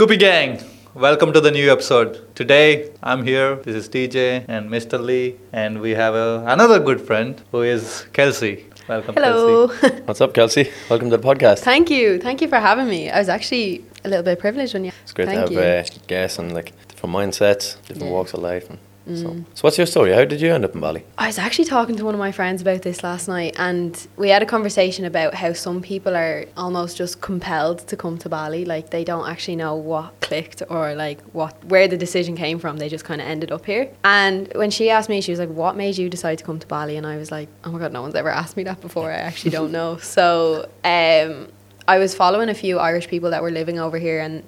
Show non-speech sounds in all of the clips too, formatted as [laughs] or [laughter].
Scoopy Gang, welcome to the new episode. Today I'm here. This is TJ and Mr. Lee, and we have a, another good friend who is Kelsey. Welcome, Hello. Kelsey. [laughs] What's up, Kelsey? Welcome to the podcast. Thank you. Thank you for having me. I was actually a little bit privileged when you. It's great Thank to you. have uh, guests and like different mindsets, different Yeah. walks of life. And so. Mm. so, what's your story? How did you end up in Bali? I was actually talking to one of my friends about this last night, and we had a conversation about how some people are almost just compelled to come to Bali. Like they don't actually know what clicked or like what where the decision came from. They just kind of ended up here. And when she asked me, she was like, "What made you decide to come to Bali?" And I was like, "Oh my god, no one's ever asked me that before. I actually don't know." [laughs] So um, I was following a few Irish people that were living over here, and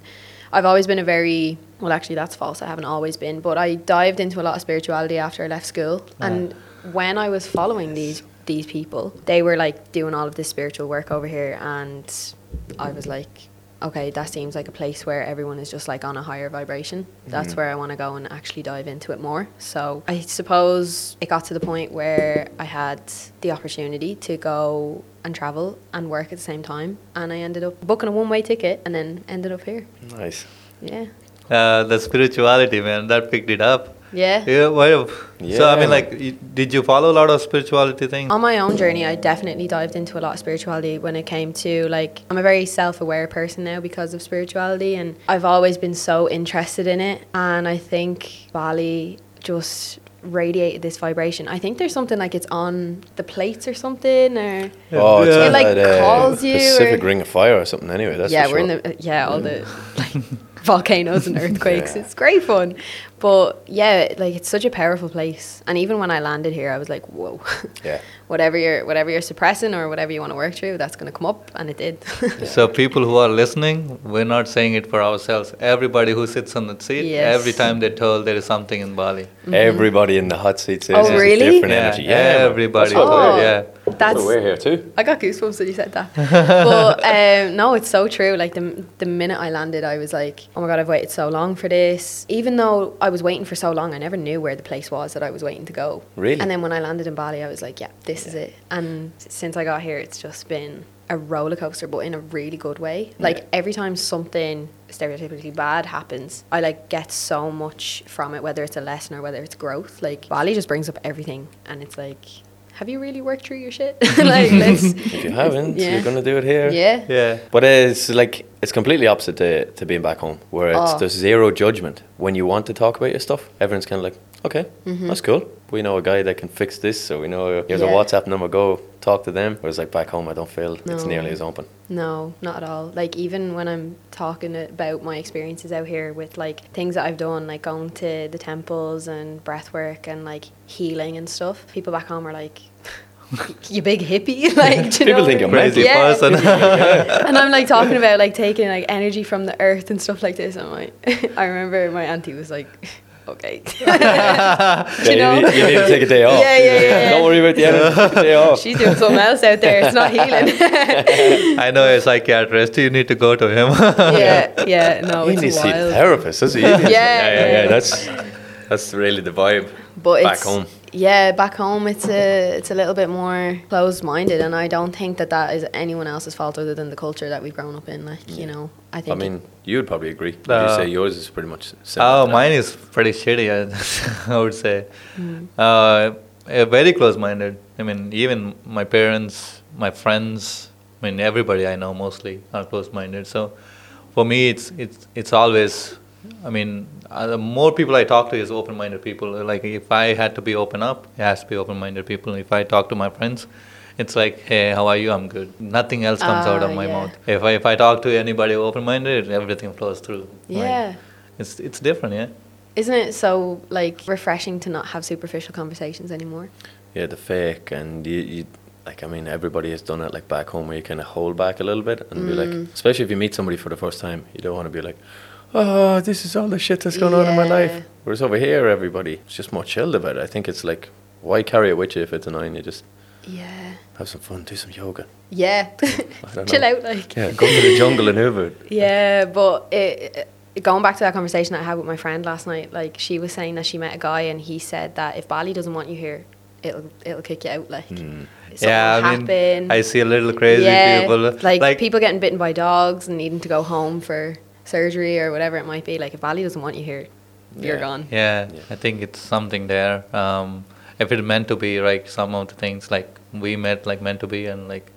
I've always been a very well. Actually, that's false. I haven't always been, but I dived into a lot of spirituality after I left school, and when I was following these these people, they were like doing all of this spiritual work over here, and I was like, okay, that seems like a place where everyone is just like on a higher vibration. That's Mhm. where I want to go and actually dive into it more. So I suppose it got to the point where I had the opportunity to go and travel and work at the same time, and I ended up booking a one way ticket and then ended up here. Nice. Yeah. Uh, the spirituality, man, that picked it up. Yeah. Yeah, why? So I mean, like, did you follow a lot of spirituality things? On my own journey, I definitely dived into a lot of spirituality when it came to like I'm a very self-aware person now because of spirituality and I've always been so interested in it and I think Bali just radiated this vibration. I think there's something like it's on the plates or something or Oh, it's Yeah. It, like, that, uh, calls you Pacific or- Ring of Fire or something. Anyway, that's yeah, we're in the yeah all the like volcanoes and earthquakes. Yeah. It's great fun, but yeah, like it's such a powerful place. And even when I landed here, I was like, whoa, Yeah. [laughs] whatever you're whatever you're suppressing or whatever you want to work through, that's going to come up, and it did. So people who are listening, we're not saying it for ourselves. Everybody who sits on the seat, Yes. every time they're told there is something in Bali. Everybody in the hot seats. Mm-hmm. Oh, is a really? Different Yeah, energy. Yeah, everybody. That's what Oh. Yeah. that's that's we're here too. I got goosebumps when you said that. [laughs] but um, no, it's so true. Like the the minute I landed, I was like, oh my god, I've waited so long for this. Even though I was waiting for so long, I never knew where the place was that I was waiting to go. Really? And then when I landed in Bali, I was like, yeah, this is it. And since I got here, it's just been a roller coaster, but in a really good way. Like Yeah. every time something stereotypically bad happens, I like get so much from it, whether it's a lesson or whether it's growth. Like Bali just brings up everything, and it's like. Have you really worked through your shit? [laughs] like, [laughs] let's. If you haven't, Yeah. you're gonna do it here. Yeah. Yeah. But it's like it's completely opposite to, to being back home, where it's Oh. there's zero judgment when you want to talk about your stuff. Everyone's kind of like, okay, Mhm. that's cool. We know a guy that can fix this, so we know here's Yeah. a WhatsApp number. Go talk to them. Whereas like back home, I don't feel it's nearly as open. No, not at all. Like even when I'm talking about my experiences out here with like things that I've done, like going to the temples and breath work and like healing and stuff, people back home are like, [laughs] "You big hippie!" [laughs] like, People think I'm Crazy Yeah. person. [laughs] and I'm like talking about like taking like energy from the earth and stuff like this. I'm like, I remember my auntie was like, "Okay." [laughs] Yeah, you know? need, you need to take a day off. Yeah, yeah, yeah, Don't worry about the end. Take day off. She's doing something else out there. It's not healing. [laughs] I know a psychiatrist. You need to go to him. yeah, [laughs] yeah. No, he it's needs to see a therapist. That's he needs. Yeah, yeah, yeah, yeah. That's that's really the vibe. But back it's, home. Yeah, back home it's a it's a little bit more closed minded, and I don't think that that is anyone else's fault other than the culture that we've grown up in. Like you know, I think. I think. mean, you'd probably agree. Would Uh, you say yours is pretty much similar Oh, mine is pretty shitty. I, [laughs] I would say, Mm. uh, very close-minded. I mean, even my parents, my friends. I mean, everybody I know mostly are close-minded. So, for me, it's it's it's always. I mean, uh, the more people I talk to is open-minded people. Like if I had to be open up, it has to be open-minded people. If I talk to my friends, it's like, hey, how are you? I'm good. Nothing else comes out of Ah, my yeah. mouth. If I if I talk to anybody open-minded, everything flows through. Like, yeah, it's it's different, yeah. isn't it so like refreshing to not have superficial conversations anymore? Yeah, the fake and you, you like I mean everybody has done it like back home where you kind of hold back a little bit and be Mm. like especially if you meet somebody for the first time you don't want to be like oh this is all the shit that's going on in my life whereas over here everybody is just more chilled about it I think it's like why carry it with you if it's annoying you just Yeah, have some fun do some yoga yeah. [laughs] [laughs] Chill out, like. yeah go to the jungle and Hoover Yeah, but it, it, going back to that conversation that I had with my friend last night, like she was saying that she met a guy and he said that if Bali doesn't want you here, it'll it'll kick you out. Like Mm. something yeah, will I mean, happen. I see a little crazy yeah, people. like, people getting bitten by dogs and needing to go home for surgery or whatever it might be. Like if Bali doesn't want you here, you're gone. Yeah, Yeah. I think it's something there. Um, if it meant to be, like some of the things, like we met, like meant to be, and like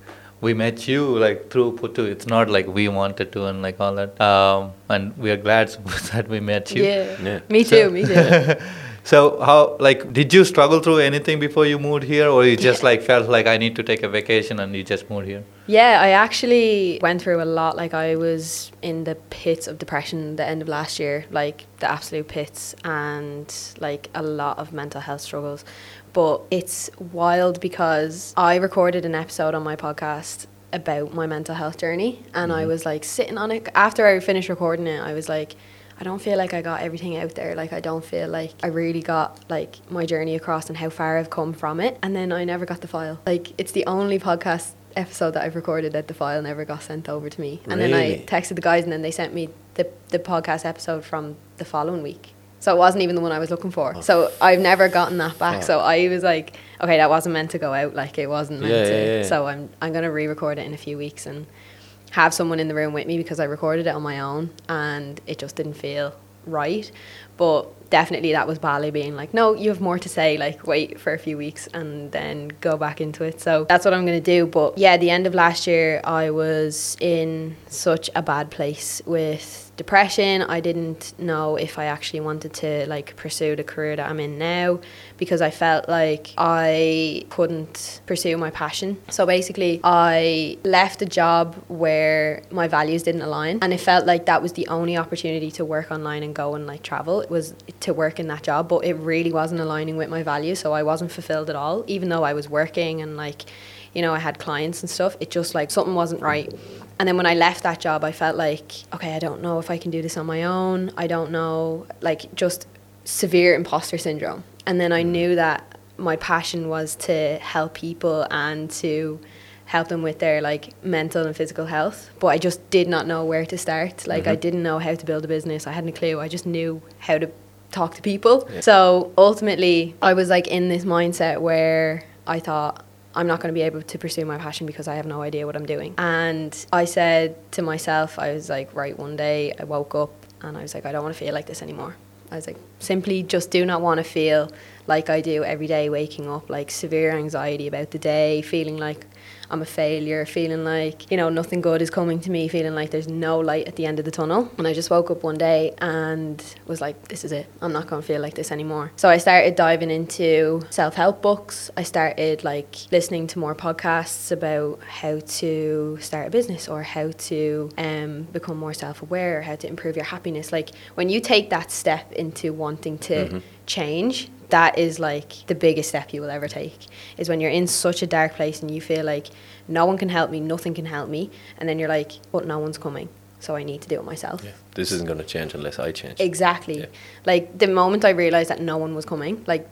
we met you, like through Putu. It's not like we wanted to, and like all that. Um, and we are glad [laughs] that we met you. Yeah. Yeah. Me too. me too. [laughs] so how, like, did you struggle through anything before you moved here, or you just like felt like I need to take a vacation and you just moved here? Yeah, I actually went through a lot. Like I was in the pits of depression the end of last year, like the absolute pits, and like a lot of mental health struggles. But it's wild because I recorded an episode on my podcast about my mental health journey, and I mm-hmm. was like sitting on it after I finished recording it. I was like. I don't feel like I got everything out there. Like I don't feel like I really got like my journey across and how far I've come from it. And then I never got the file. Like it's the only podcast episode that I've recorded that the file never got sent over to me. And then I texted the guys and then they sent me the, the podcast episode from the following week. So it wasn't even the one I was looking for. Oh. So I've never gotten that back. Fuck. So I was like, okay, that wasn't meant to go out. Like it wasn't meant Yeah, to. yeah, yeah. So I'm I'm gonna re-record it in a few weeks and have someone in the room with me because I recorded it on my own and it just didn't feel right. But definitely that was Bali being like, no, you have more to say. Like wait for a few weeks and then go back into it. So that's what I'm gonna do. But yeah, the end of last year I was in such a bad place with depression. I didn't know if I actually wanted to like pursue the career that I'm in now because I felt like I couldn't pursue my passion. So basically, I left a job where my values didn't align and it felt like that was the only opportunity to work online and go and like travel. It was to work in that job, but it really wasn't aligning with my values, so I wasn't fulfilled at all even though I was working and like you know, I had clients and stuff. It just like something wasn't right. And then when I left that job, I felt like, okay, I don't know if I can do this on my own. I don't know, like just severe imposter syndrome. And then I mm. knew that my passion was to help people and to help them with their like mental and physical health. But I just did not know where to start. Like I mm-hmm. didn't know how to build a business. I hadn't a clue. I just knew how to talk to people. So ultimately, I was like in this mindset where I thought, I'm not going to be able to pursue my passion because I have no idea what I'm doing. And I said to myself, I was like, right, one day I woke up and I was like, I don't want to feel like this anymore. I was like, simply just do not want to feel like I do every day waking up, like severe anxiety about the day, feeling like I'm a failure, feeling like, you know, nothing good is coming to me, feeling like there's no light at the end of the tunnel. And I just woke up one day and was like, this is it. I'm not going to feel like this anymore. So I started diving into self help books. I started like listening to more podcasts about how to start a business or how to um, become more self aware, how to improve your happiness. Like when you take that step into wanting to change, that is like the biggest step you will ever take is when you're in such a dark place and you feel like no one can help me nothing can help me and then you're like but no one's coming so i need to do it myself Yeah. This isn't going to change unless I change. exactly Yeah. like the moment i realized that no one was coming like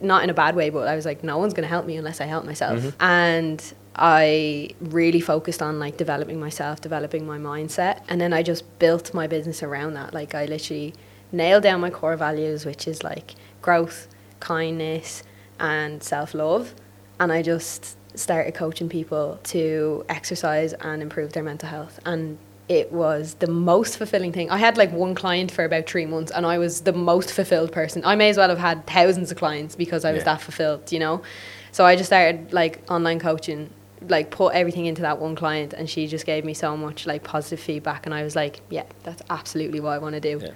not in a bad way but i was like no one's going to help me unless i help myself mm-hmm. and i really focused on like developing myself developing my mindset and then i just built my business around that like i literally nailed down my core values which is like growth kindness and self-love and i just started coaching people to exercise and improve their mental health and it was the most fulfilling thing. I had like one client for about three months, and I was the most fulfilled person. I may as well have had thousands of clients because I was Yeah. that fulfilled, you know. So I just started like online coaching, like put everything into that one client, and she just gave me so much like positive feedback, and I was like, yeah, that's absolutely what I want to do. Yeah.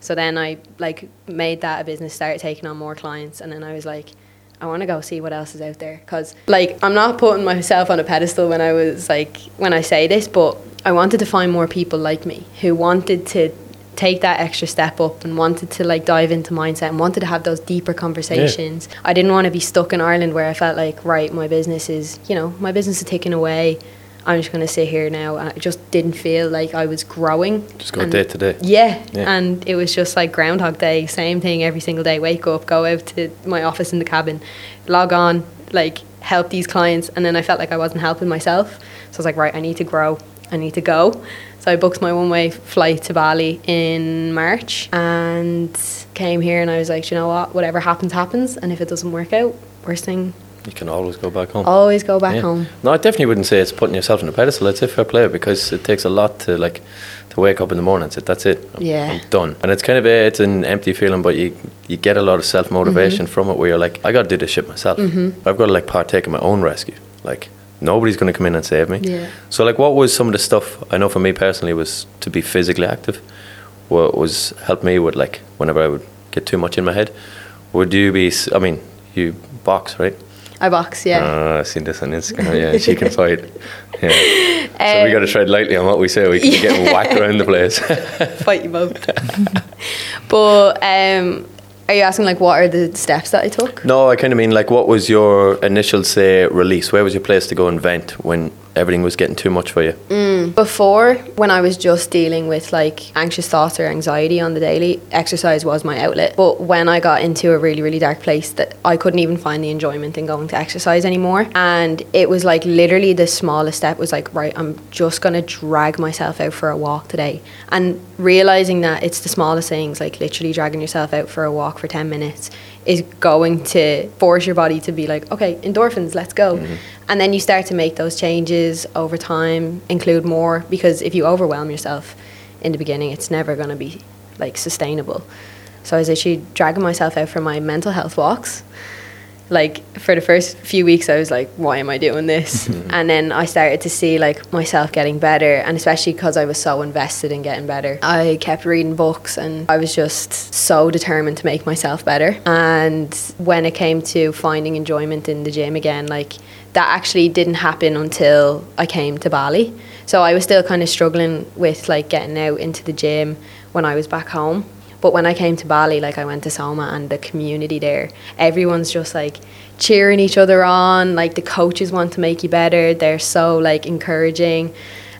So then I like made that a business, started taking on more clients, and then I was like, I want to go see what else is out there. Cause like I'm not putting myself on a pedestal when I was like when I say this, but I wanted to find more people like me who wanted to take that extra step up and wanted to like dive into mindset and wanted to have those deeper conversations. I didn't want to be stuck in Ireland where I felt like right, my business is you know my business is taken away. I'm just going to sit here now. And I just didn't feel like I was growing. Just go And- day to day. yeah. Yeah. and it was just like Groundhog Day, same thing every single day. Wake up, go out to my office in the cabin, log on, like help these clients, and then I felt like I wasn't helping myself. So I was like, right, I need to grow, I need to go. So I booked my one-way flight to Bali in March and came here, and I was like, you know what? Whatever happens, happens, and if it doesn't work out, worst thing, You can always go back home. always go back Yeah. home. No, I definitely wouldn't say it's putting yourself on a pedestal. I'd say fair play because it takes a lot to like to wake up in the morning and say, "That's it, I'm, Yeah. I'm done." And it's kind of a, it's an empty feeling, but you you get a lot of self motivation Mm-hmm. from it, where you're like, "I got to do this shit myself. I've got to like partake in my own rescue. Like nobody's going to come in and save me." Yeah. So like, what was some of the stuff I know for me personally was to be physically active. What was helped me with like whenever I would get too much in my head. Would you be? I mean, you box, right? I box, yeah. Uh, I've seen this on Instagram. Yeah, she can [laughs] fight. Yeah. so we Um, got to tread lightly on what we say. We can be getting [laughs] whacked around the place. [laughs] Fight you both. but um, are you asking like what are the steps that I took? no, I kind of mean like, what was your initial say release? Where was your place to go and vent when everything was getting too much for you? Mm. Before, when I was just dealing with like anxious thoughts or anxiety on the daily, exercise was my outlet. But when I got into a really, really dark place, that I couldn't even find the enjoyment in going to exercise anymore. And it was like literally the smallest step was like, right, I'm just gonna drag myself out for a walk today. And realizing that it's the smallest things, like literally dragging yourself out for a walk for 10 minutes, is going to force your body to be like, okay, endorphins, let's go. Mm-hmm. And then you start to make those changes over time, include more, because if you overwhelm yourself in the beginning, it's never going to be like sustainable. So I was actually dragging myself out for my mental health walks. Like for the first few weeks, I was like, "Why am I doing this?" [laughs] and then I started to see like myself getting better, and especially because I was so invested in getting better, I kept reading books, and I was just so determined to make myself better. And when it came to finding enjoyment in the gym again, like that actually didn't happen until I came to Bali. So I was still kind of struggling with like getting out into the gym when I was back home. But when I came to Bali, like I went to Soma and the community there, everyone's just like cheering each other on. Like the coaches want to make you better. They're so like encouraging.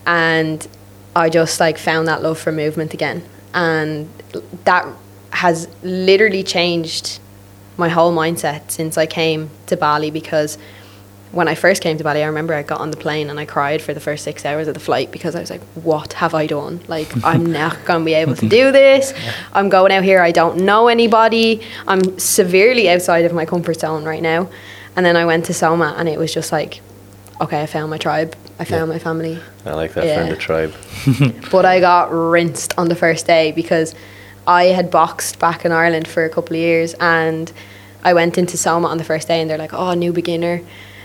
And I just like found that love for movement again. And that has literally changed my whole mindset since I came to Bali because when I first came to Bali, I remember I got on the plane and I cried for the first six hours of the flight because I was like, what have I done? Like, I'm [laughs] not going to be able to do this. I'm going out here, I don't know anybody. I'm severely outside of my comfort zone right now. And then I went to Soma and it was just like, okay, I found my tribe, I found my family. I like that Yeah. friend of tribe. [laughs] But I got rinsed on the first day because I had boxed back in Ireland for a couple of years and I went into Soma on the first day and they're like, oh, new beginner.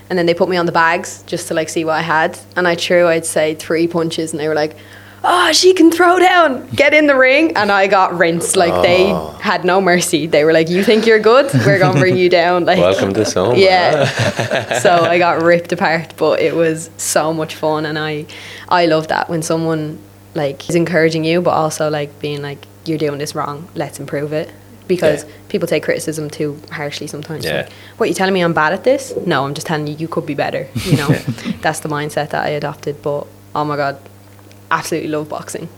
And then they put me on the bags just to like see what I had. And I threw, I'd say, three punches and they were like, oh, she can throw down, get in the ring. And I got rinsed. Like they ah. had no mercy. They were like, you think you're good? We're going to bring you down. [laughs] Like, Welcome to Soma. [laughs] yeah. so I got ripped apart, but it was so much fun, and I, I love that when someone like is encouraging you, but also like being like, you're doing this wrong. Let's improve it. Because Yeah. people take criticism too harshly sometimes. Yeah. Like, what you telling me I'm bad at this? No, I'm just telling you you could be better. You know, [laughs] [laughs] that's the mindset that I adopted. But oh my god, absolutely love boxing.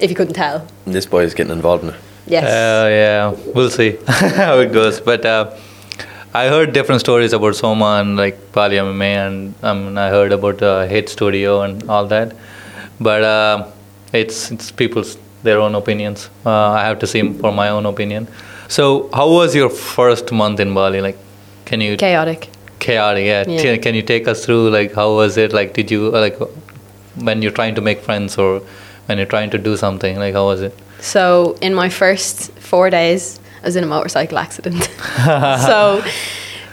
If you couldn't tell, And this boy is getting involved in it. yes. Uh, yeah, we'll see [laughs] how it goes. But uh, I heard different stories about Soma and like Bali MMA, and um, I heard about uh, Hit Studio and all that. But uh, it's it's people's their own opinions. Uh, I have to see for my own opinion. So, how was your first month in Bali? Like, can you Chaotic. chaotic? Yeah. Yeah. Can, you take us through like how was it? Like, did you uh, like when you're trying to make friends or when you're trying to do something? Like, how was it? So in my first four days, I was in a motorcycle accident. [laughs] so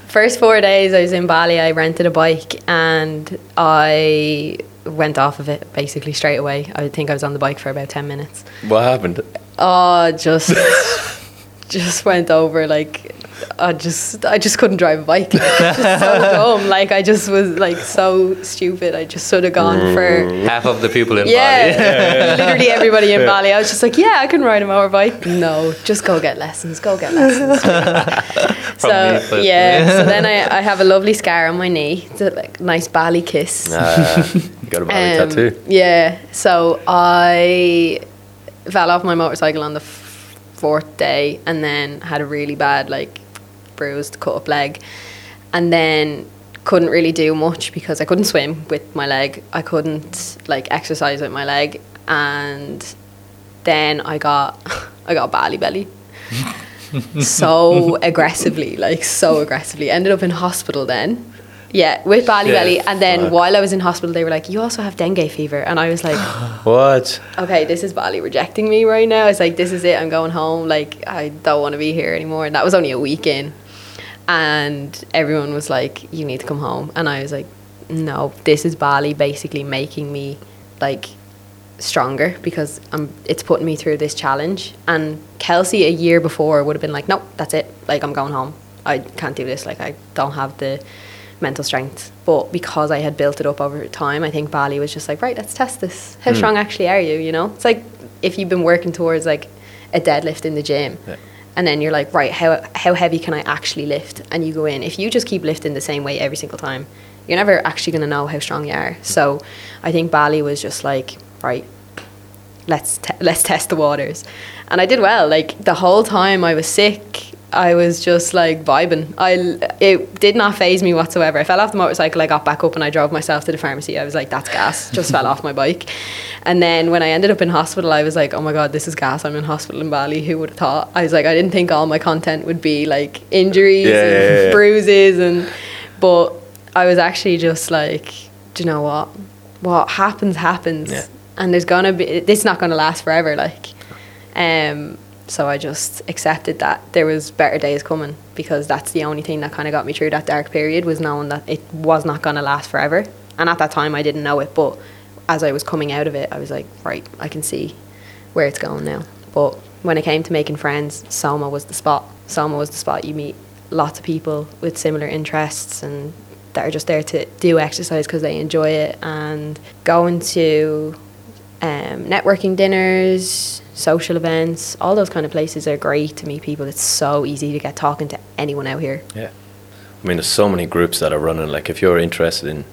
first four days I was in Bali, I rented a bike and I went off of it basically straight away. I think I was on the bike for about ten minutes. What happened? Oh, just [laughs] just went over like I just I just couldn't drive a bike. [laughs] Just so dumb. Like I just was like so stupid. I just should have gone for Half of the people in Bali. yeah, [laughs] literally everybody in Bali. I was just like, yeah, I can ride a motorbike. No, just go get lessons. Go get lessons. [laughs] So me yeah, so then I, I have a lovely scar on my knee. It's a like, nice Bali kiss. Uh, you got a Bali Um, tattoo. Yeah, so I fell off my motorcycle on the f- fourth day, and then had a really bad like bruised, cut up leg, and then couldn't really do much because I couldn't swim with my leg. I couldn't like exercise with my leg, and then I got [laughs] I got Bali belly. [laughs] so aggressively, like so aggressively. Ended up in hospital then. Yeah, with Bali Yeah, Belly. And then fuck. while I was in hospital, they were like, you also have dengue fever. And I was like, [gasps] What? okay, this is Bali rejecting me right now. It's like, this is it. I'm going home. Like, I don't want to be here anymore. And that was only a week in. And everyone was like, you need to come home. And I was like, no, this is Bali basically making me like stronger because I'm, it's putting me through this challenge. And Kelsey a year before would have been like, nope, that's it. Like, I'm going home. I can't do this. Like, I don't have the mental strength. But because I had built it up over time, I think Bali was just like, right, let's test this. How hmm. strong actually are you? You know, it's like if you've been working towards like a deadlift in the gym. Yeah. And then you're like, right, how, how heavy can I actually lift? And you go in. If you just keep lifting the same way every single time, you're never actually going to know how strong you are. So I think Bali was just like, right, let's te- let's test the waters and i did well like the whole time i was sick i was just like vibing. I it did not faze me whatsoever. I fell off the motorcycle i got back up and i drove myself to the pharmacy. I was like that's gas. Just fell off my bike. And then when i ended up in hospital i was like oh my god this is gas. I'm in hospital in bali. Who would have thought? I was like i didn't think all my content would be like injuries Yeah, and yeah, yeah. bruises and but i was actually just like do you know what? What happens happens. And there's gonna be this not gonna last forever like um so I just accepted that there was better days coming because that's the only thing that kind of got me through that dark period was knowing that it was not going to last forever. And at that time I didn't know it but as I was coming out of it I was like right I can see where it's going now. But when it came to making friends Soma was the spot. Soma was the spot you meet lots of people with similar interests and that are just there to do exercise because they enjoy it. And going to um, networking dinners, social events, all those kind of places are great to meet people. It's so easy to get talking to anyone out here. Yeah. I mean, there's so many groups that are running. Like, if you're interested in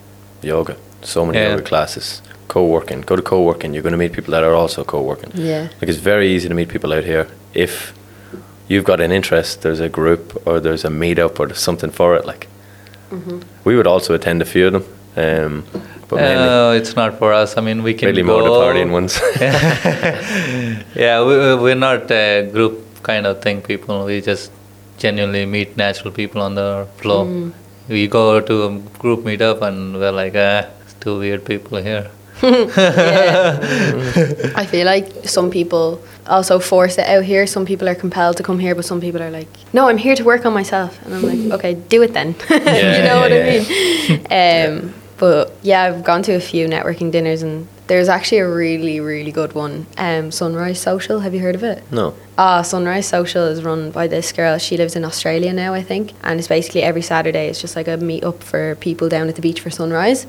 yoga, so many Yeah. yoga classes, co-working. Go to co-working. You're going to meet people that are also co-working. Yeah. Like, it's very easy to meet people out here if you've got an interest. There's a group or there's a meetup or there's something for it. Like, Mm-hmm. we would also attend a few of them, um, but mainly, Uh, it's not for us. I mean, we can mainly go. more the partying ones. [laughs] yeah, we, we're not a group kind of thing people. We just genuinely meet natural people on the floor. Mm. We go to a group meetup and we're like, ah, it's two weird people here. [laughs] I feel like some people also force it out here. Some people are compelled to come here, but some people are like, no, I'm here to work on myself. And I'm like, [laughs] okay, do it then. you know what yeah, I mean? Um, but yeah, I've gone to a few networking dinners and there's actually a really, really good one. Um, Sunrise Social, have you heard of it? no. Ah, Sunrise Social is run by this girl. She lives in Australia now, I think, and it's basically every Saturday. It's just like a meet up for people down at the beach for sunrise.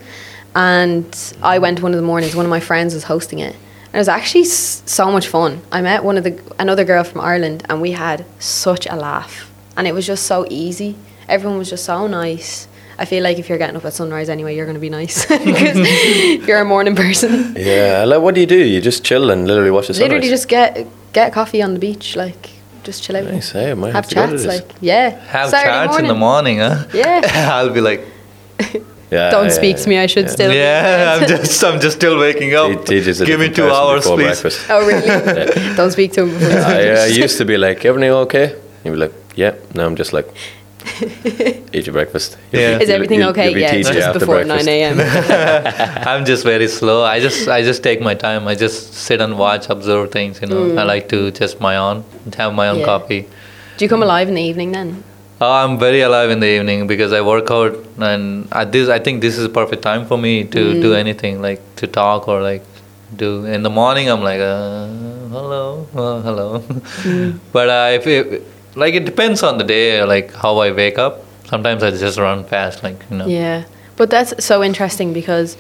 And I went one of the mornings. One of my friends was hosting it, and it was actually s- so much fun. I met one of the another girl from Ireland, and we had such a laugh. And it was just so easy. Everyone was just so nice. I feel like if you're getting up at sunrise anyway, you're going to be nice [laughs] because [laughs] you're a morning person. Yeah, like, what do you do? You just chill and literally watch the sunrise. Literally, just get get coffee on the beach, like just chill out. Nice, eh? I might have have to go to chats, like yeah. Have Saturday chats in the morning, huh? Yeah. [laughs] I'll be like, Yeah, Don't yeah, speak to me. I should yeah. still. be yeah, in I'm just, I'm just still waking up. Te- teach us a Give me two hours, before please. breakfast. oh really? Don't speak to him before. he's I, uh, used to be like, everything okay? You'd be like, yeah. Now I'm just like, [laughs] eat your breakfast. You'll Yeah. be- Is you'll- everything you'll- okay? you'll be Yeah, TJ just after before breakfast. nine a.m. [laughs] I'm just very slow. I just I just take my time. I just sit and watch, observe things. You know, I like to just my own, have my own Mm. Yeah. coffee. Do you come alive in the evening then? Oh, I'm very alive in the evening because I work out, and at this I think this is a perfect time for me to Mm. do anything like to talk or like do. In the morning, I'm like, uh, hello, uh, hello. Mm. [laughs] but uh, if it, like it depends on the day, like how I wake up. Sometimes I just run fast, like you know. Yeah, but that's so interesting because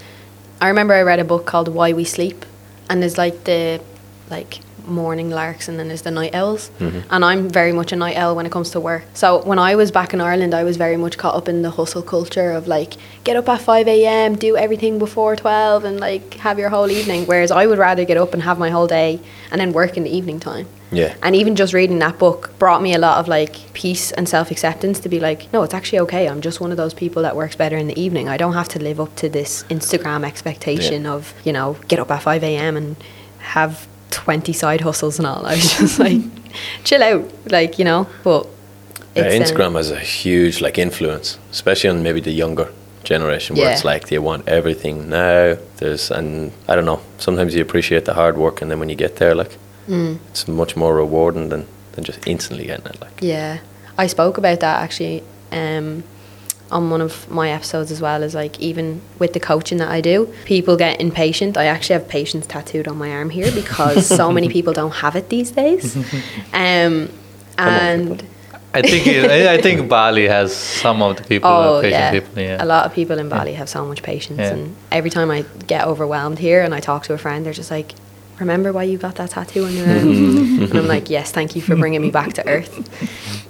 I remember I read a book called Why We Sleep, and there's like the like morning larks and then there's the night owls mm-hmm. and i'm very much a night owl when it comes to work so when i was back in ireland i was very much caught up in the hustle culture of like get up at 5am do everything before 12 and like have your whole evening whereas i would rather get up and have my whole day and then work in the evening time Yeah. and even just reading that book brought me a lot of like peace and self acceptance to be like, no, it's actually okay. I'm just one of those people that works better in the evening. I don't have to live up to this Instagram expectation of, you know, get up at 5 a.m. and have 20 side hustles and all. [laughs] I was just like, chill out, like, you know, but Yeah, um, Instagram has a huge like influence, especially on maybe the younger generation where it's like they want everything now. There's and I don't know. Sometimes you appreciate the hard work, and then when you get there, like Mm. it's much more rewarding than than just instantly getting it. Like Yeah, I spoke about that actually um, on one of my episodes as well. Is like even with the coaching that I do, people get impatient. I actually have patience tattooed on my arm here because so many [laughs] people don't have it these days. Um, and I think I I think Bali has some of the people, oh patient yeah, people. Yeah. a lot of people in Bali have so much patience, Yeah. and every time I get overwhelmed here and I talk to a friend, they're just like. Remember why you got that tattoo on your arm? [laughs] and I'm like, yes, thank you for bringing me back to earth.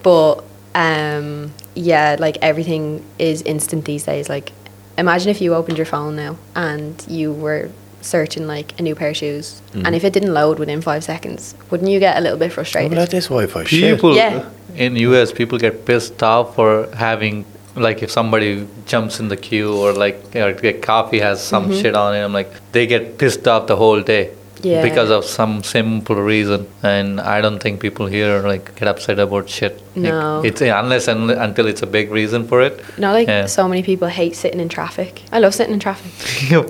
But um, yeah, like everything is instant these days. Like, imagine if you opened your phone now and you were searching like a new pair of shoes, and mm. if it didn't load within five seconds, wouldn't you get a little bit frustrated? like this Wi-Fi shit. People Yeah. in US, people get pissed off for having like if somebody jumps in the queue or like or coffee has some mm-hmm. shit on it. I'm like they get pissed off the whole day. Yeah. Because of some simple reason, and I don't think people here like get upset about shit. Like, No. it's unless and until it's a big reason for it. You know, like Yeah. so many people hate sitting in traffic. I love sitting in traffic.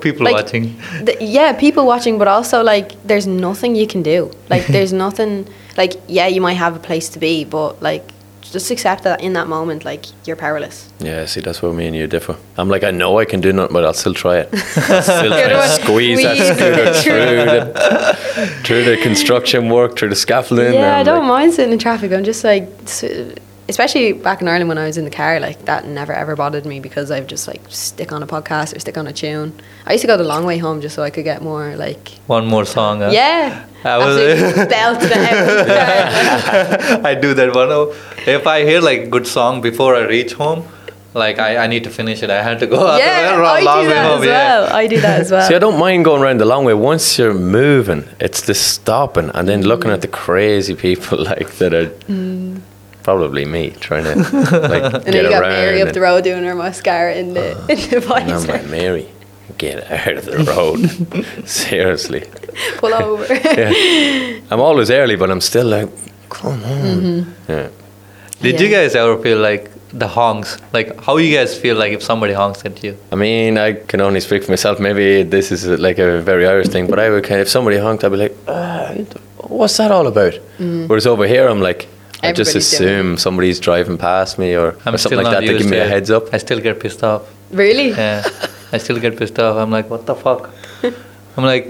[laughs] people Like, watching. th- yeah, people watching, but also like there's nothing you can do. Like [laughs] there's nothing. Like yeah, you might have a place to be, but like just accept that in that moment, like you're powerless. Yeah, see, that's where me and you differ. I'm like, I know I can do nothing, but I'll still try it. [laughs] I'll still try You're the and one squeeze that scooter through. the, through the construction work, through the scaffolding. Yeah, I don't like, mind sitting in traffic. I'm just like, especially back in Ireland when I was in the car, like that never ever bothered me because I've just like stick on a podcast or stick on a tune. I used to go the long way home just so I could get more like, One more song. huh? yeah, I was- absolutely belted it out. [laughs] I do that one. Oh, If I hear like good song before I reach home, like I, I need to finish it. I had to go out [laughs] yeah, the I long do way that home. as yeah. well. I do that as well. [laughs] See, I don't mind going around the long way. Once you're moving, it's the stopping and then mm. looking at the crazy people like that are mm. Probably me trying to [laughs] like and then you got. Mary up the road doing her mascara in the [laughs] in the and I'm like, Mary, get out of the road. [laughs] Seriously. Pull over. Yeah. I'm always early, but I'm still like, come on. Mm-hmm. Yeah. Did you guys ever feel like the honks? Like how you guys feel like if somebody honks at you? I mean, I can only speak for myself. Maybe this is like a very Irish thing, but I would kind of, if somebody honked, I'd be like, ah, what's that all about? Whereas over here, I'm like, I just Mm. Everybody's assume somebody's driving past me or, I'm or something like that to give me a heads up. I still get pissed off. really? Yeah, [laughs] I still get pissed off. I'm like, what the fuck? I'm like,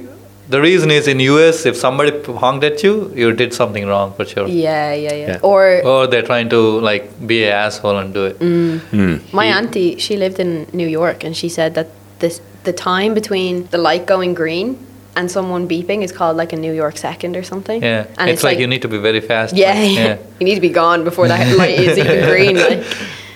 the reason is in US, if somebody honked at you, you did something wrong for sure. Yeah, yeah, yeah. Yeah. Or Or they're trying to like be an asshole and do it. Hmm. My auntie, she lived in New York, and she said that this the time between the light going green and someone beeping is called like a New York second or something. Yeah, and it's, like, you need to be very fast. Yeah, like, yeah. [laughs] you need to be gone before that [laughs] light is even green. Like,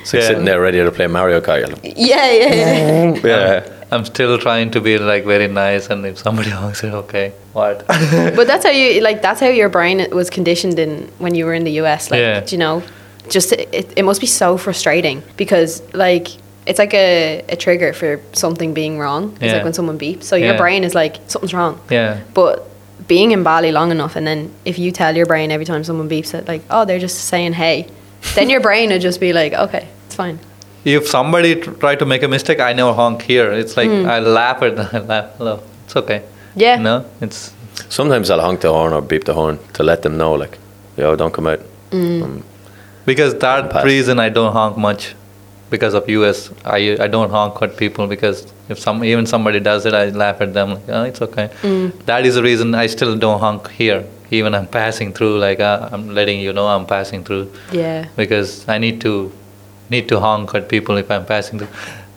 It's like Yeah. sitting there ready to play Mario Kart. You're like, [laughs] yeah, yeah, yeah. yeah. I'm still trying to be like very nice, and if somebody honks, it okay, what? but that's how you like. That's how your brain was conditioned in when you were in the US. Like, Yeah. you know, just it, it must be so frustrating because like it's like a, a trigger for something being wrong. It's Yeah. like when someone beeps. So your Yeah. brain is like something's wrong. yeah, But being in Bali long enough, and then if you tell your brain every time someone beeps it, like, oh, they're just saying hey, then your brain would just be like, okay, it's fine. if somebody tr- try to make a mistake, I never honk here. It's like Hmm. I laugh at them. [laughs] I laugh. Hello, it's okay. Yeah. No, it's Sometimes I'll honk the horn or beep the horn to let them know, like, yo, don't come out. Mm. Um, because that reason I don't honk much. Because of US, I I don't honk at people because if some even somebody does it, I laugh at them like, oh, it's okay. Mm. That is the reason I still don't honk here. Even I'm passing through, like uh, I'm letting you know I'm passing through. Yeah. because I need to need to honk at people if I'm passing through.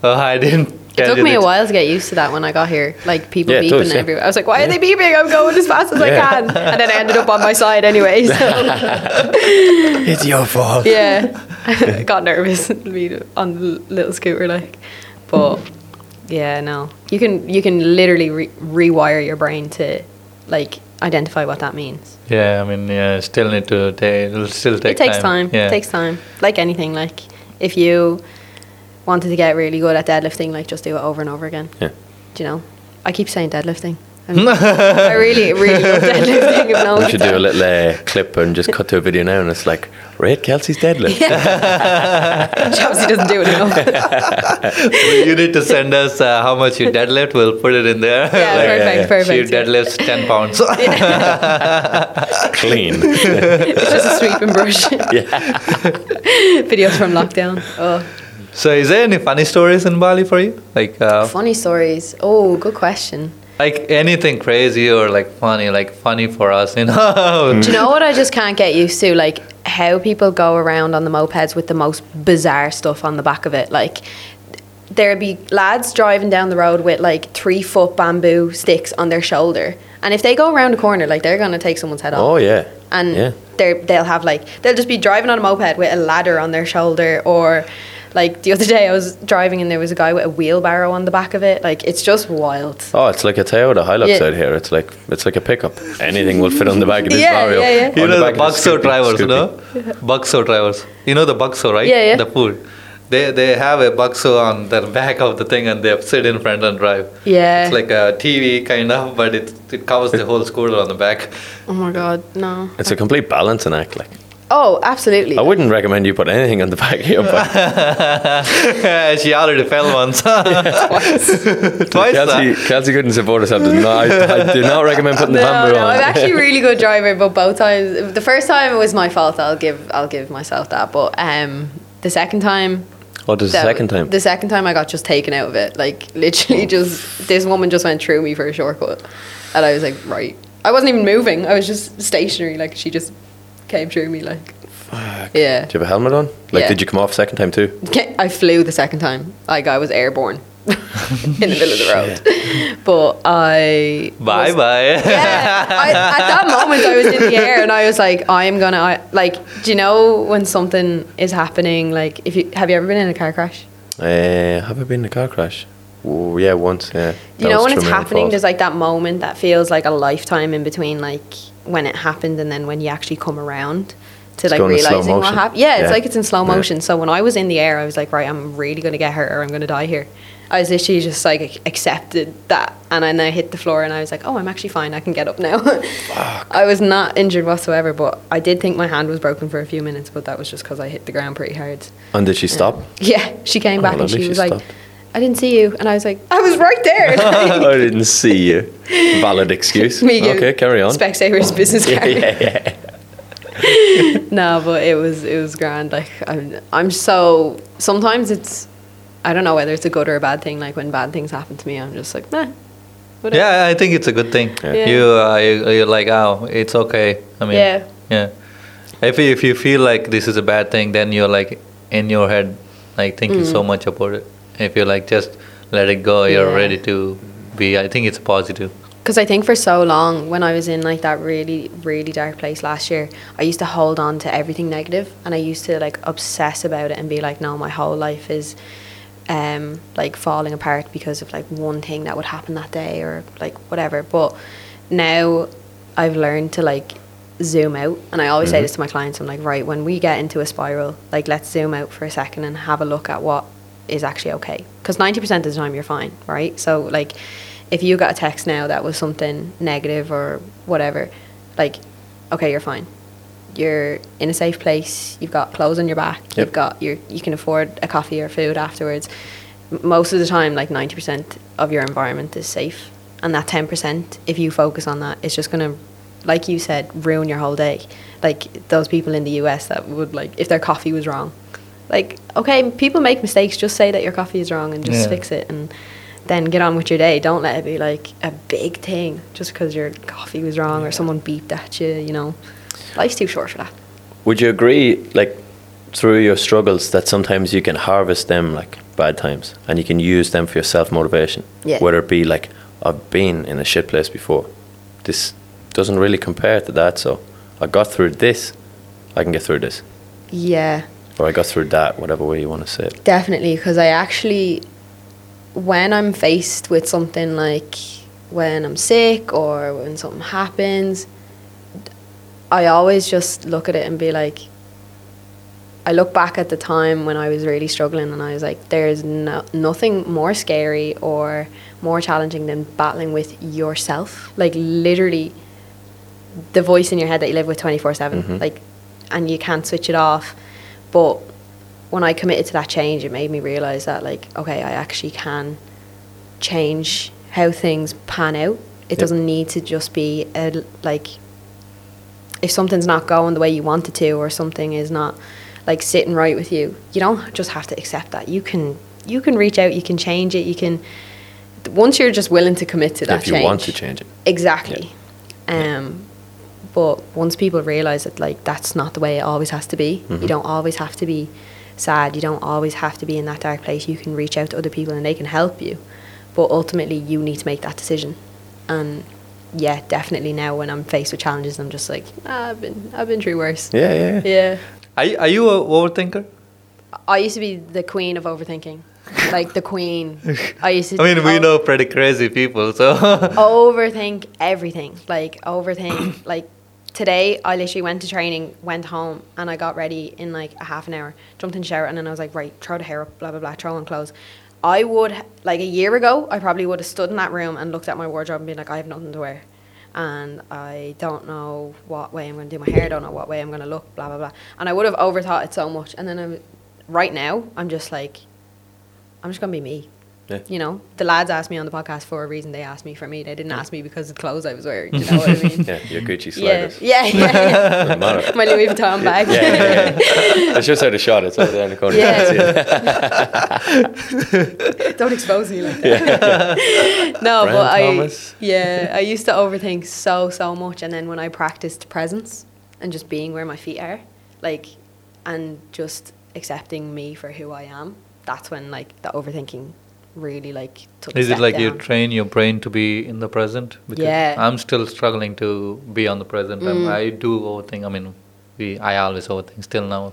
Oh, I didn't. It took me a while to get used to that when I got here. Like people Yeah, beeping does, yeah. everywhere. I was like, why are they beeping? I'm going as fast as I can. And then I ended up on my side anyway. So [laughs] it's your fault. yeah, I [laughs] got nervous [laughs] being on the little scooter like. But yeah, no, you can you can literally re- rewire your brain to like identify what that means. Yeah, I mean, yeah, still need to take. It'll still take. it takes time. Yeah. It takes time. Like anything, like if you wanted to get really good at deadlifting, like just do it over and over again. Yeah. Do you know? I keep saying deadlifting. I'm- I really, really love [laughs] deadlifting. If no We should can do a little uh, clip and just cut to a video now, and it's like rate Kelsey's deadlift. Yeah. [laughs] Chelsea doesn't do it enough. you need to send us uh, how much you deadlift. We'll put it in there. Yeah, perfect, perfect. She deadlifts 10 pounds. [laughs] Clean. It's just a sweeping brush. yeah. Videos from lockdown. Oh, so, is there any funny stories in Bali for you? Like, uh, funny stories. Oh, good question. Like anything crazy or like funny, like funny for us, you [laughs] know? Mm. Do you know what I just can't get used to? Like how people go around on the mopeds with the most bizarre stuff on the back of it. Like there'd be lads driving down the road with like three foot bamboo sticks on their shoulder, and if they go around a corner, like they're gonna take someone's head off. Oh yeah. and yeah. they're, they'll have like they'll just be driving on a moped with a ladder on their shoulder or like the other day I was driving and there was a guy with a wheelbarrow on the back of it like it's just wild Oh, it's like a Toyota Hilux Yeah. out here. It's like it's like a pickup. Anything will fit on the back of this Yeah, Vario. yeah, yeah. You the know the back of this Bakso Scoopy- drivers, you Scoopy. know? Bakso drivers. You know the Bakso, right? Yeah, yeah. The food. They, they have a Bakso on the back of the thing and they sit in front and drive. Yeah. It's like a TV kind of, but it, it covers the whole scooter on the back. oh my god no It's a complete balancing act. Like oh absolutely I wouldn't recommend you put anything on the back of your bike. [laughs] she already fell once. [laughs] [laughs] Twice. Kelsey, huh? Kelsey couldn't support herself. Did not, I, I do not recommend putting the no, bamboo no, on. I'm actually a really good driver, but both times, the first time it was my fault. I'll give, I'll give myself that. But um, the second time, What does the second time? the second time I got just taken out of it. Like literally, just this woman just went through me for a shortcut, and I was like, right. I wasn't even moving. I was just stationary. Like she just came through me. Like, yeah. Do you have a helmet on? Like, Yeah. did you come off second time too? I flew the second time. Like I was airborne [laughs] in the middle of the [laughs] road. But I Bye was- bye. yeah, I, at that moment I was in the air and I was like, I'm gonna I, like. Do you know when something is happening? Like, if you have you ever been in a car crash? Uh, have I been in a car crash? Oh, yeah, once. Yeah. You That know when it's through my own happening, fault. there's like that moment that feels like a lifetime in between, like when it happened and then when you actually come around to like going in slow realizing what happened. Yeah, it's Yeah. like it's in slow Yeah. motion. So when I was in the air, I was like, right, I'm really gonna get hurt or I'm gonna die here. I was literally just like accepted that, and then I hit the floor and I was like, oh, I'm actually fine. I can get up now. [laughs] I was not injured whatsoever, but I did think my hand was broken for a few minutes, but that was just because I hit the ground pretty hard. And did she stop? [laughs] Yeah, she came Oh, back and she she was like, stopped. I didn't see you, and I was like, I was right there. [laughs] I didn't see you. Valid excuse. [laughs] Me give okay, carry on. Specsavers business [laughs] yeah, card. yeah, yeah. No, but it was it was grand. Like I'm I'm so sometimes it's I don't know whether it's a good or a bad thing. Like when bad things happen to me, I'm just like, meh. whatever. yeah, I think it's a good thing. Yeah. Yeah. You, uh, you, you're like, oh, it's okay. I mean, Yeah. yeah. If you, if you feel like this is a bad thing, then you're like in your head, like thinking Mm. so much about it. If you're like just let it go, you're Yeah. ready to be. I think it's positive. Because I think for so long, when I was in like that really, really dark place last year, I used to hold on to everything negative, and I used to like obsess about it and be like, no, my whole life is, um, like falling apart because of like one thing that would happen that day or like whatever. But now, I've learned to like zoom out, and I always say this to my clients. I'm like, right, when we get into a spiral, like let's zoom out for a second and have a look at what is actually okay. Because ninety percent of the time you're fine, right? So like if you got a text now that was something negative or whatever, like, okay, you're fine. You're in a safe place. You've got clothes on your back. Yep. You've got your you can afford a coffee or food afterwards. Most of the time, like ninety percent of your environment is safe, and that ten percent, if you focus on that, it's just gonna, like you said, ruin your whole day. Like those people in the US that would like if their coffee was wrong, like okay, people make mistakes. Just say that your coffee is wrong and just Yeah. fix it and then get on with your day. Don't let it be like a big thing just because your coffee was wrong or someone beeped at you. You know, life's too short for that. Would you agree, like, through your struggles, that sometimes you can harvest them like bad times, and you can use them for your self motivation? Yeah. Whether it be like, I've been in a shit place before. This doesn't really compare to that, so I got through this. I can get through this, Yeah, or I got through that, whatever way you want to say it. definitely. Because I actually, when I'm faced with something like when I'm sick or when something happens, I always just look at it and be like, I look back at the time when I was really struggling and I was like, there's no, nothing more scary or more challenging than battling with yourself. Like, literally, the voice in your head that you live with 24 7. Mm-hmm. Like, and you can't switch it off. But when I committed to that change, it made me realize that, like, okay, I actually can change how things pan out. It Yep. doesn't need to just be a, like if something's not going the way you want it to or something is not like sitting right with you you don't just have to accept that you can you can reach out you can change it you can once you're just willing to commit to that if you change want to change it. exactly um but once people realize that like that's not the way it always has to be Mm-hmm. you don't always have to be sad you don't always have to be in that dark place you can reach out to other people and they can help you but ultimately you need to make that decision and yeah definitely now when i'm faced with challenges i'm just like ah, i've been i've been through worse Yeah, yeah. yeah. Are, you- are you a overthinker? i used to be the queen of overthinking like the queen [laughs] i used to I mean, we know pretty crazy people, so. [laughs] overthink everything. Like overthink. [coughs] like today, I literally went to training, went home, and I got ready in like a half an hour. Jumped in the shower, and then I was like, right, throw the hair up, blah blah blah, throw on clothes. I would like a year ago, I probably would have stood in that room and looked at my wardrobe and been like, I have nothing to wear. And I don't know what way I'm going to do my hair. Don't know what way I'm going to look. Blah blah blah. And I would have overthought it so much. And then I, right now, I'm just like, I'm just going to be me. Yeah. You know, the lads asked me on the podcast for a reason. They asked me for me. They didn't ask me because of the clothes I was wearing. You know what I mean? [laughs] Yeah, your Gucci yeah, sliders. yeah, yeah, yeah. Doesn't. My Louis Vuitton bag. Yeah, yeah, yeah. it's just out of shot. It's over there in the corner. Yeah. You can see it. Don't expose me like that. [laughs] no, Brian but Thomas. I yeah, I used to overthink so so much, and then when I practiced presence and just being where my feet are, like, and just accepting me for who I am, that's when like the overthinking really like took. Is it like you train your brain to be in the present? Yeah. I'm still struggling to be on the present. I'm- Mm. I do overthink. I mean, we I always overthink still now.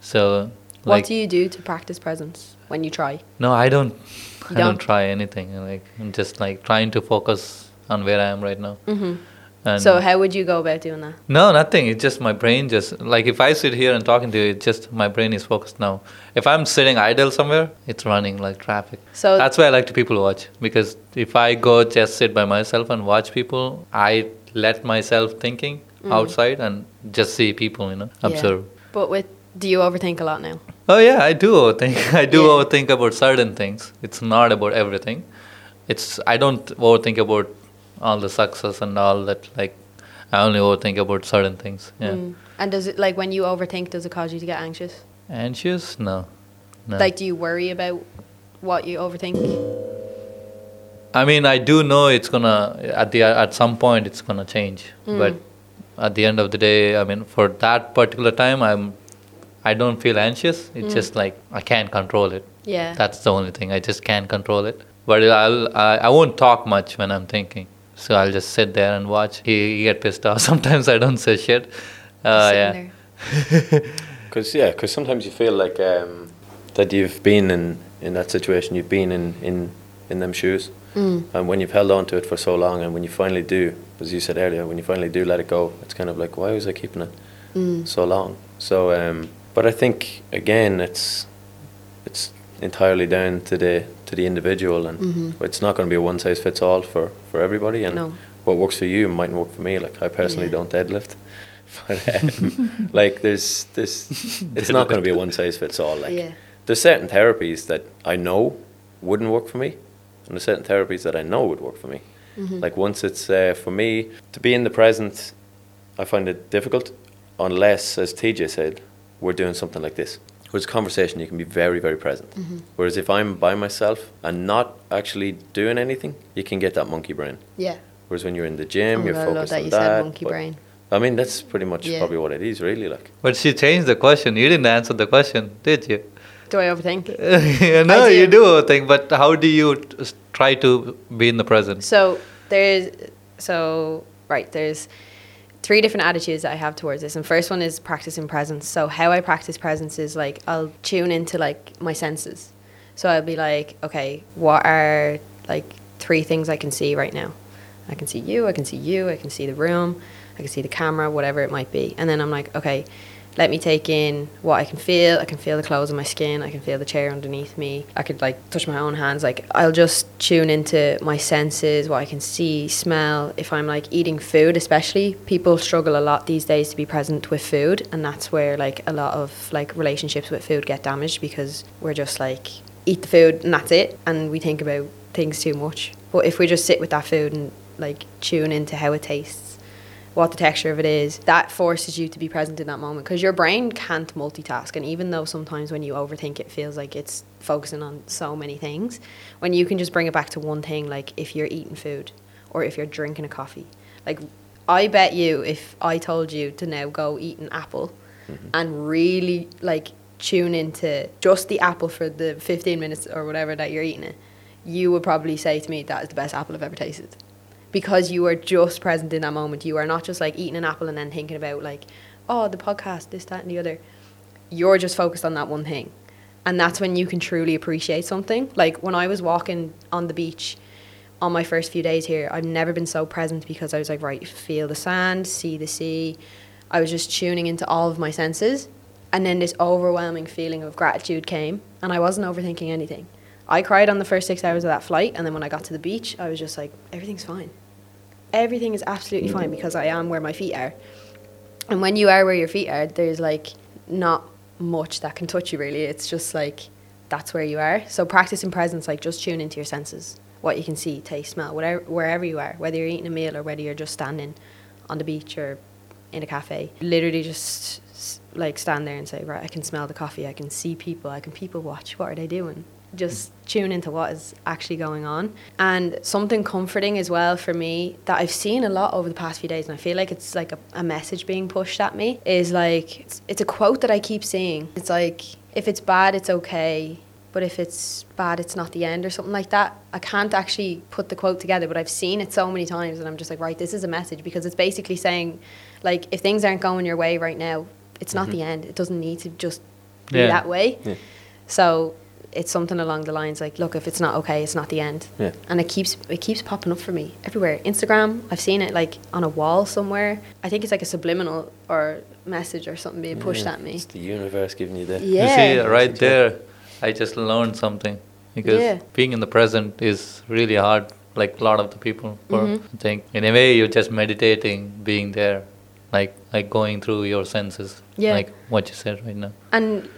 So, What like, do you do to practice presence when you try? no, I don't. [laughs] I don't don't? try anything. Like I'm just like trying to focus on where I am right now. hmm And So how would you go about doing that? No, nothing. It's just my brain just like if I sit here and talking to you, it's just my brain is focused now. If I'm sitting idle somewhere, it's running like traffic. So That's why I like to people watch because if I go just sit by myself and watch people, I let myself thinking outside and just see people, you know, Mm. Yeah. observe. But with do you overthink a lot now? Oh yeah, I do overthink. [laughs] I do Yeah. overthink about certain things. It's not about everything. It's I don't overthink about all the success and all that. Like I only overthink about certain things. Yeah. Mm. And does it like when you overthink, does it cause you to get anxious? Anxious? No. No. Like, do you worry about what you overthink? I mean, I do know it's gonna at the at some point it's gonna change, Mm. but at the end of the day, I mean, for that particular time, I'm I don't feel anxious. It's Mm. just like I can't control it. Yeah. That's the only thing. I just can't control it. But I'll I, I won't talk much when I'm thinking. So I'll just sit there and watch. He, he get pissed off. [laughs] Sometimes I don't say shit. Uh, yeah. Because [laughs] yeah, because sometimes you feel like um, that you've been in, in that situation, you've been in, in, in them shoes, Mm. and when you've held on to it for so long, and when you finally do, as you said earlier, when you finally do let it go, it's kind of like why was I keeping it Mm. so long? So, um, but I think again, it's it's entirely down to the to the individual, and Mhm. it's not going to be a one size fits all for for everybody, and No. what works for you mightn't work for me. Like I personally Yeah. don't deadlift. [laughs] But um, like there's this, it's not going to be a one size fits all. Like Yeah. there's certain therapies that I know wouldn't work for me, and there's certain therapies that I know would work for me. Mhm. Like once it's uh, for me to be in the present, I find it difficult unless, as TJ said, we're doing something like this. Where it's a conversation, you can be very, very present. Mhm. Whereas if I'm by myself and not actually doing anything, you can get that monkey brain. Yeah. Whereas when you're in the gym, Oh, you're I focused love that on you that. said monkey brain. I mean, that's pretty much Yeah. probably what it is, really. Like, But she changed the question. You didn't answer the question, did you? Do I overthink? [laughs] no, I you do. overthink. But how do you t- s- try to be in the present? So there's so right there's three different attitudes that I have towards this, and first one is practicing presence. So how I practice presence is like I'll tune into like my senses. So I'll be like, okay, what are like three things I can see right now? I can see you, I can see you, I can see the room, I can see the camera, whatever it might be. And then I'm like, okay, let me take in what I can feel. I can feel the clothes on my skin. I can feel the chair underneath me. I could like touch my own hands. Like I'll just tune into my senses, what I can see, smell. If I'm like eating food, especially people struggle a lot these days to be present with food, and that's where like a lot of like relationships with food get damaged because we're just like eat the food and that's it, and we think about things too much. But if we just sit with that food and like tune into how it tastes what the texture of it is, that forces you to be present in that moment because your brain can't multitask. And even though sometimes when you overthink, it feels like it's focusing on so many things, when you can just bring it back to one thing, like if you're eating food or if you're drinking a coffee, like I bet you if I told you to now go eat an apple Mm-hmm. and really like tune into just the apple for the 15 minutes or whatever that you're eating it, you would probably say to me, that is the best apple I've ever tasted because you are just present in that moment. You are not just like eating an apple and then thinking about like, oh, the podcast, this, that, and the other. You're just focused on that one thing. And that's when you can truly appreciate something. Like when I was walking on the beach on my first few days here, I've never been so present because I was like, right, feel the sand, see the sea. I was just tuning into all of my senses. And then this overwhelming feeling of gratitude came, and I wasn't overthinking anything. I cried on the first six hours of that flight, and then when I got to the beach, I was just like, everything's fine everything is absolutely mm. fine because I am where my feet are. And when you are where your feet are, there's like not much that can touch you really. It's just like that's where you are. So practice in presence, like just tune into your senses, what you can see, taste, smell, whatever, wherever you are, whether you're eating a meal or whether you're just standing on the beach or in a cafe. Literally just like stand there and say, right, I can smell the coffee, I can see people, I can people watch. What are they doing? Just tune into what is actually going on. And something comforting as well for me that I've seen a lot over the past few days, and I feel like it's like a, a message being pushed at me, is like, it's, it's a quote that I keep seeing. It's like, if it's bad, it's okay. But if it's bad, it's not the end, or something like that. I can't actually put the quote together, but I've seen it so many times, and I'm just like, right, this is a message because it's basically saying, like, if things aren't going your way right now, it's not mm-hmm. the end. It doesn't need to just be Yeah. that way. Yeah. So it's something along the lines like, look, if it's not okay, it's not the end. Yeah. And it keeps it keeps popping up for me everywhere. Instagram, I've seen it like on a wall somewhere. I think it's like a subliminal or message or something being pushed Yeah, at me. It's the universe giving you the. Yeah. You see, right there, I just learned something because Yeah. being in the present is really hard. Like a lot of the people, for, Mhm. I think. In a way, you're just meditating, being there, like like going through your senses. Yeah. Like what you said right now. And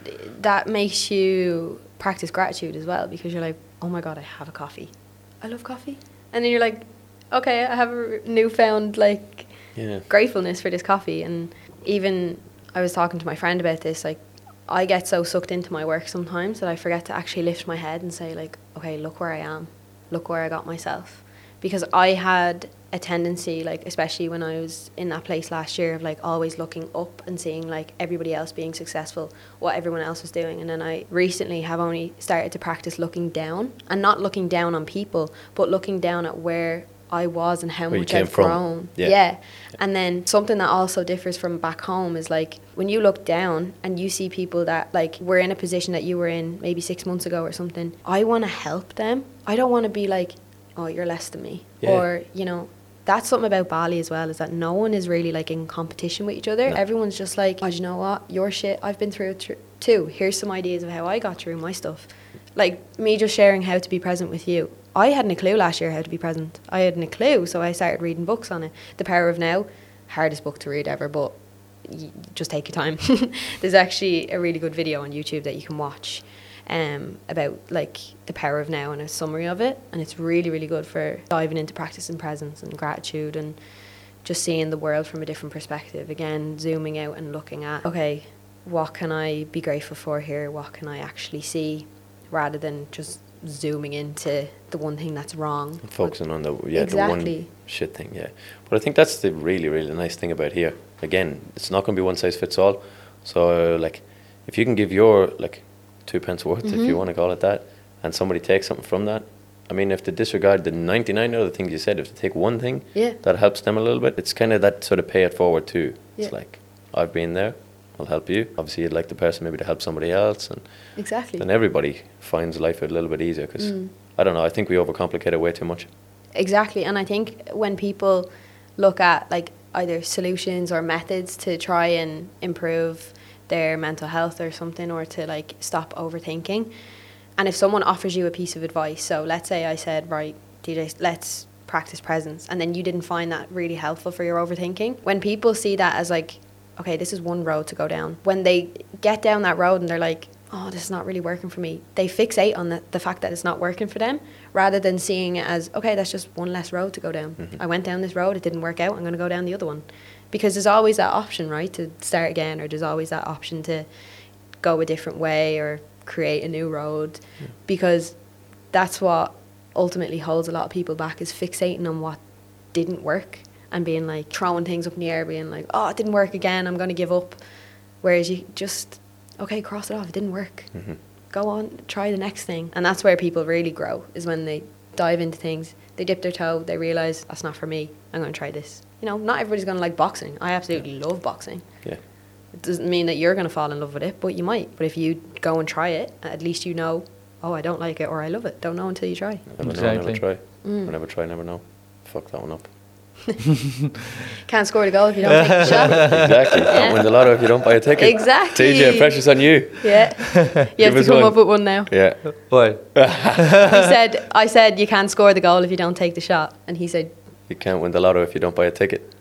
that makes you practice gratitude as well because you're like, oh my god, I have a coffee. I love coffee. And then you're like, okay, I have a newfound like Yeah. gratefulness for this coffee. And even I was talking to my friend about this, like I get so sucked into my work sometimes that I forget to actually lift my head and say like, okay, look where I am, look where I got myself, because I had a tendency, like especially when I was in that place last year, of like always looking up and seeing like everybody else being successful, what everyone else was doing, and then I recently have only started to practice looking down and not looking down on people, but looking down at where I was and how Where much I've from. grown. Yeah. yeah. And then something that also differs from back home is like when you look down and you see people that like were in a position that you were in maybe six months ago or something, I want to help them. I don't want to be like, oh, you're less than me. Yeah. Or, you know, that's something about Bali as well is that no one is really like in competition with each other. No. Everyone's just like, oh, do you know what? Your shit, I've been through it too. Here's some ideas of how I got through my stuff. Like me just sharing how to be present with you. I hadn't a clue last year how to be present. I hadn't a clue, so I started reading books on it. The Power of Now, hardest book to read ever, but y- just take your time. [laughs] There's actually a really good video on YouTube that you can watch um, about like the power of now and a summary of it, and it's really really good for diving into practice and presence and gratitude and just seeing the world from a different perspective. Again, zooming out and looking at okay, what can I be grateful for here? What can I actually see, rather than just zooming into the one thing that's wrong. And focusing on the yeah the one shit thing. Yeah, but I think that's the really really nice thing about here. Again, it's not going to be one size fits all. So uh, like, if you can give your like two pence worth, if Mhm. you want to call it that, and somebody takes something from that. I mean, if they disregard the 99 other things you said, if they take one thing Yeah. that helps them a little bit, it's kind of that sort of pay it forward too. It's like, I've been there, I'll help you. Obviously, you'd like the person maybe to help somebody else, and Exactly. then everybody finds life a little bit easier because, Mm. I don't know, I think we overcomplicate it way too much. Exactly, and I think when people look at like either solutions or methods to try and improve their mental health or something or to like stop overthinking. And if someone offers you a piece of advice, so let's say I said, right, TJ, let's practice presence, and then you didn't find that really helpful for your overthinking. When people see that as like, okay, this is one road to go down, when they get down that road and they're like, oh, this is not really working for me, they fixate on the, the fact that it's not working for them rather than seeing it as, okay, that's just one less road to go down. Mm-hmm. I went down this road, it didn't work out, I'm going to go down the other one. Because there's always that option, right, to start again, or there's always that option to go a different way or create a new road because that's what ultimately holds a lot of people back is fixating on what didn't work and being like throwing things up in the air being like oh it didn't work again i'm going to give up. Whereas you just okay cross it off it didn't work. Mm-hmm. Go on try the next thing. And that's where people really grow is when they dive into things they dip their toe they realize that's not for me i'm going to try this you know not everybody's going to like boxing i absolutely love boxing Yeah. it doesn't mean that you're going to fall in love with it, but you might. But if you go and try it, at least you know, oh, I don't like it or I love it. Don't know until you try. Never know, Exactly. never try. Mm. Never try, never know. Fuck that one up. [laughs] Can't score the goal if you don't take the shot. [laughs] Exactly. [laughs] Yeah. Can't win the lotto if you don't buy a ticket. Exactly. TJ, pressure's on you. Yeah, you have to come one. up with one now. Yeah. What? He said, "I said you can't score the goal if you don't take the shot," and he said, You can't win the lotto if you don't buy a ticket.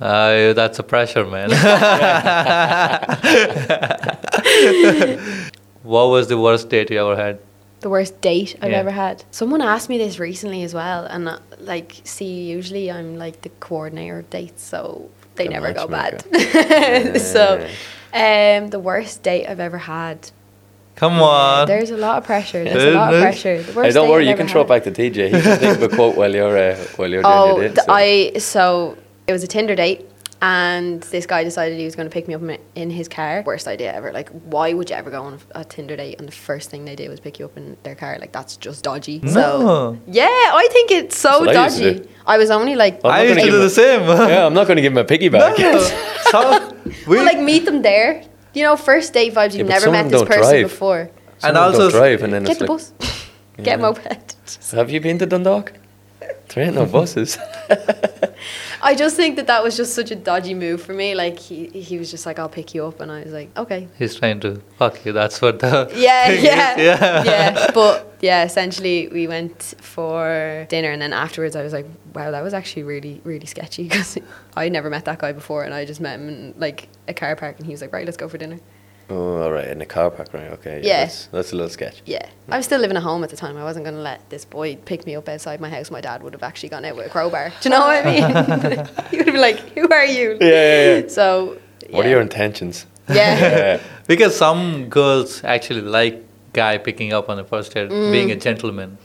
Uh, that's a pressure, man. [laughs] what was the worst date you ever had? "The worst date I've Yeah. ever had." Someone asked me this recently as well, and uh, like, see, usually I'm like the coordinator of dates, so they The never go bad. matchmaker. [laughs] so, um, the worst date I've ever had. Come on. There's a lot of pressure. There's a lot of pressure. The Hey, don't worry, you can ever throw it back to TJ. He can think of a quote while you're uh, while you're doing Oh, your date. so- I so it was a Tinder date, and this guy decided he was going to pick me up in- in his car. Worst idea ever. Like, why would you ever go on a Tinder date and the first thing they did was pick you up in their car? Like, that's just dodgy. So No. yeah, I think it's so That's what I used to dodgy. do. I was only like, I'm I used gonna do the same. [laughs] yeah, I'm not going to give him a piggyback. So, we, well, like meet them there. You know, first date vibes. You've but never met this person drive. before. Some And also- don't drive, and then Get it's the like, bus. [laughs] Get Yeah. moped. have you been to Dundalk? There ain't no [laughs] buses. [laughs] I just think that that was just such a dodgy move for me. Like he, he was just like, "I'll pick you up," and I was like, "Okay." he's trying to fuck you. That's what the [laughs] Yeah, thing is. yeah, [laughs] yeah. yeah. But yeah, essentially, we went for dinner, and then afterwards, I was like, "Wow, that was actually really, really sketchy." Because [laughs] I never met that guy before, and I just met him in like a car park, and he was like, "Right, let's go for dinner." Oh, all right, in the car park, right? Okay. Yeah. That's, that's a little sketch. Yeah, I was still living at home at the time. I wasn't going to let this boy pick me up outside my house. My dad would have actually gone out with a crowbar. Do you know what I mean? [laughs] [laughs] he would have been like, "Who are you?" Yeah, yeah, yeah. So. What are your intentions? [laughs] Yeah. Because some girls actually like guy picking up on the first date, being a gentleman.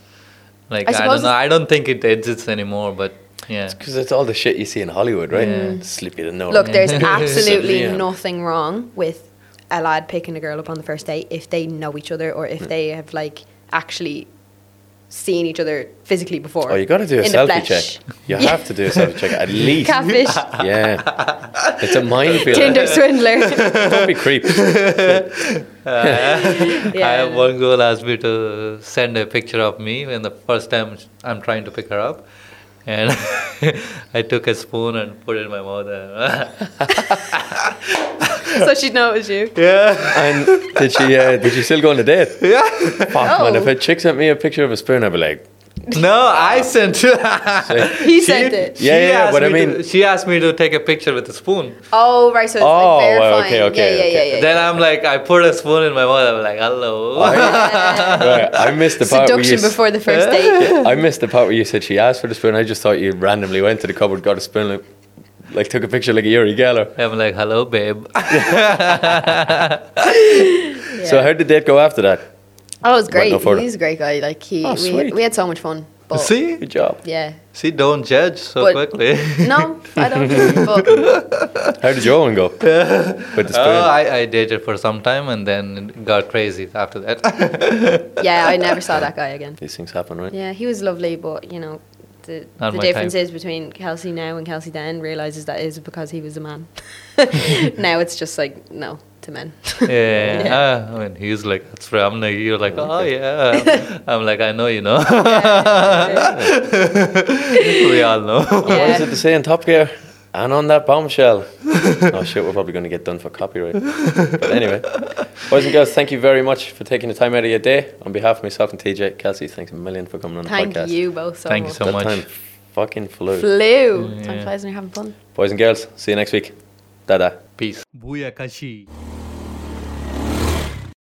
Like Mm. I I, don't know. I don't think it exists anymore, but yeah. Because it's all the shit you see in Hollywood, right? Yeah. Slip you the. Look, there's absolutely Yeah. nothing wrong with a lad picking a girl up on the first date if they know each other or if hmm. they have like actually seen each other physically before. Oh, you got to do a in the selfie check. You Yeah. have to do a selfie check at [laughs] least. Catfish, Yeah. It's a minefield. Tinder swindler. [laughs] Don't be creep. [laughs] I yeah. have one girl asked me to send a picture of me when the first time I'm trying to pick her up. And [laughs] I took a spoon and put it in my mouth. and- so she'd know it was you. [laughs] yeah. And did she? Uh, did she still go on the date? Yeah. Fuck man, if a chick sent me a picture of a spoon, I'd be like, No, I sent you. [laughs] He sent it. Yeah, yeah, asked but I me to- mean- she asked me to take a picture with a spoon. Oh, right. So it's Oh, like verifying. okay, okay, yeah, yeah, okay. yeah, yeah. Then I'm like, I put a spoon in my mouth. I'm like, hello. Oh, [laughs] right, I missed the part where you. Seduction s- before the first date. [laughs] I missed the part where you said she asked for the spoon. I just thought you randomly went to the cupboard, got a spoon, like, like took a picture like a Uri Geller. I'm like, hello, babe. So how did the date go after that? Oh, it was great. no. He's a great guy. Like he, Oh, we, sweet. we had so much fun. But See? Good job. yeah. See, don't judge so But- quickly. [laughs] No, I don't. [laughs] But How did your one go? [laughs] With the spoon. Oh, I, I dated for some time and then it got crazy after that. yeah, I never saw that guy again. These things happen, right? Yeah, he was lovely, but you know, the the difference type. is between Kelsey now and Kelsey then realizes that is because he was a man. now it's just like no to men. yeah. Yeah. [laughs] ah, I mean, he's like, that's right. I'm like, you're like, oh, yeah. I'm like, I know, you know. [laughs] we all know. [laughs] What is it to say in Top Gear? And on that bombshell. oh shit, we're probably going to get done for copyright. but anyway, boys and girls, thank you very much for taking the time out of your day. On behalf of myself and TJ, Kelsey, thanks a million for coming on Thank the podcast. Thank you both so Thank you so that much. time fucking flew. Flew. Time flies when you're having fun. Boys and girls, see you next week. Dada. Peace. Booyakashi.